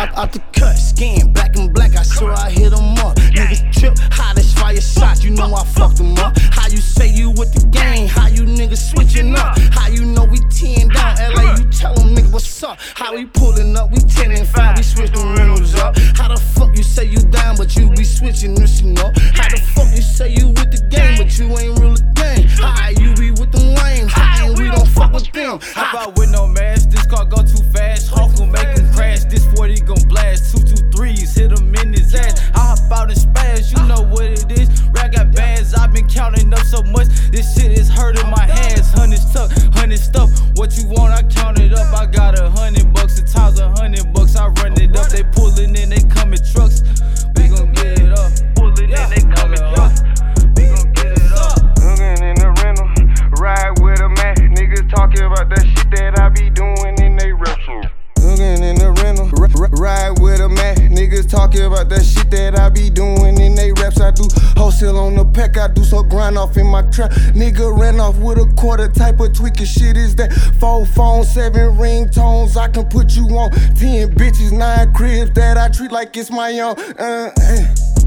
out, out the cut. Skin black and black, I swear I hit them up. Niggas trip, hot as fire shots, you know I fucked them up. How you say you with the game? How you niggas switching up? How you know we 10 down? LA, you tell them what's up. How we pulling up, we 10 and 5, we switch the rentals up. How the fuck you say you down, but you be switching this and up? Counting up so much. This shit is hurting my hands. Hundreds tuck, hundred stuff. What you want, I count it up. I got a hundred bucks, a hundred bucks. I run it up, they pullin' in, they come in trucks. We gon' get it up. Pullin' in, they come in trucks. We gon' get it up. Looking in the rental, ride with a Mac. Niggas talking about that shit that I be doing in they retro. Looking in the rental, ride with a Mac. Niggas talking about that shit that I be doing in do off in my trap. Nigga ran off with a quarter type of tweaking shit is that. Four phones, seven ringtones, I can put you on. Ten bitches, nine cribs that I treat like it's my own. Uh, eh.